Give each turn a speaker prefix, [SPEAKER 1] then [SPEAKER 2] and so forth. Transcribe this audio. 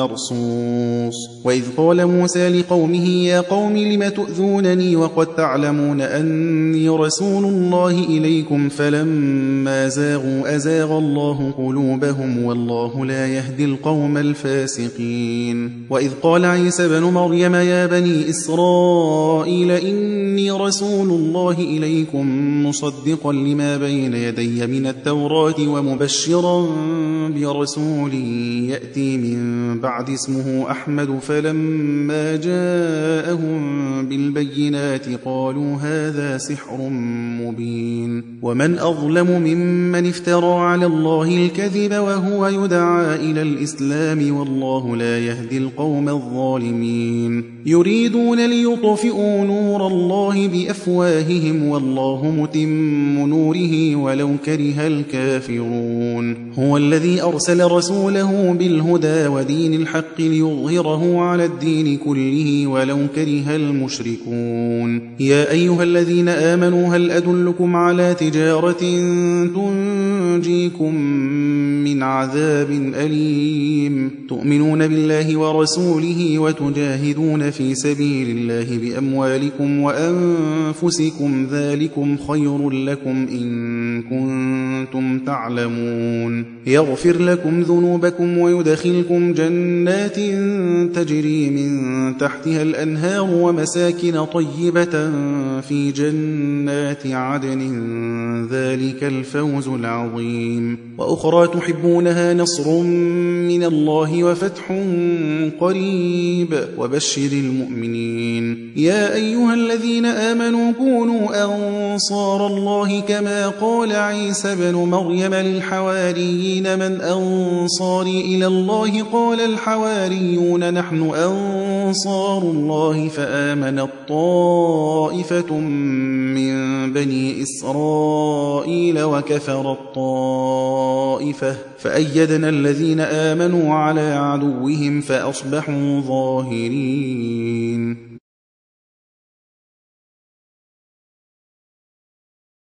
[SPEAKER 1] مرصوص وإذ قال موسى لقومه يا قوم لم تؤذونني وقد تعلمون أني رسول الله إليكم فلما زاغوا أزاغ الله قلوبهم والله لا يهدي القوم الفاسقين وإذ قال عيسى بن مريم يا بني إسرائيل إني رسول الله إليكم مصدقا لما بين يدي من التوراة ومبشرا برسول يأتي من بعد بعد اسمه أحمد فلما جاءهم بالبينات قالوا هذا سحر مبين ومن أظلم ممن افترى على الله الكذب وهو يدعى إلى الإسلام والله لا يهدي القوم الظالمين يريدون ليطفئوا نور الله بأفواههم والله متم نوره ولو كره الكافرون هو الذي أرسل رسوله بالهدى ودين بالحق ليظهره على الدين كله ولو كره المشركون يا أيها الذين آمنوا هل أدلكم على تجارة تنجيكم من عذاب أليم تؤمنون بالله ورسوله وتجاهدون في سبيل الله بأموالكم وأنفسكم ذلكم خير لكم إن كنتم تعلمون يغفر لكم ذنوبكم ويدخلكم جنات تجري من تحتها الأنهار ومساكن طيبة في جنات عدن ذلك الفوز العظيم وأخرى تحبونها نصر من الله وفتح قريب وبشر المؤمنين يا أيها الذين آمنوا كونوا أنصار الله كما قال عيسى بن مريم مريم للحواريين من أنصاري إلى الله قال الحواريون نحن أنصار الله فآمن الطائفة من بني إسرائيل وكفر الطائفة فأيدنا الذين آمنوا على عدوهم فأصبحوا ظاهرين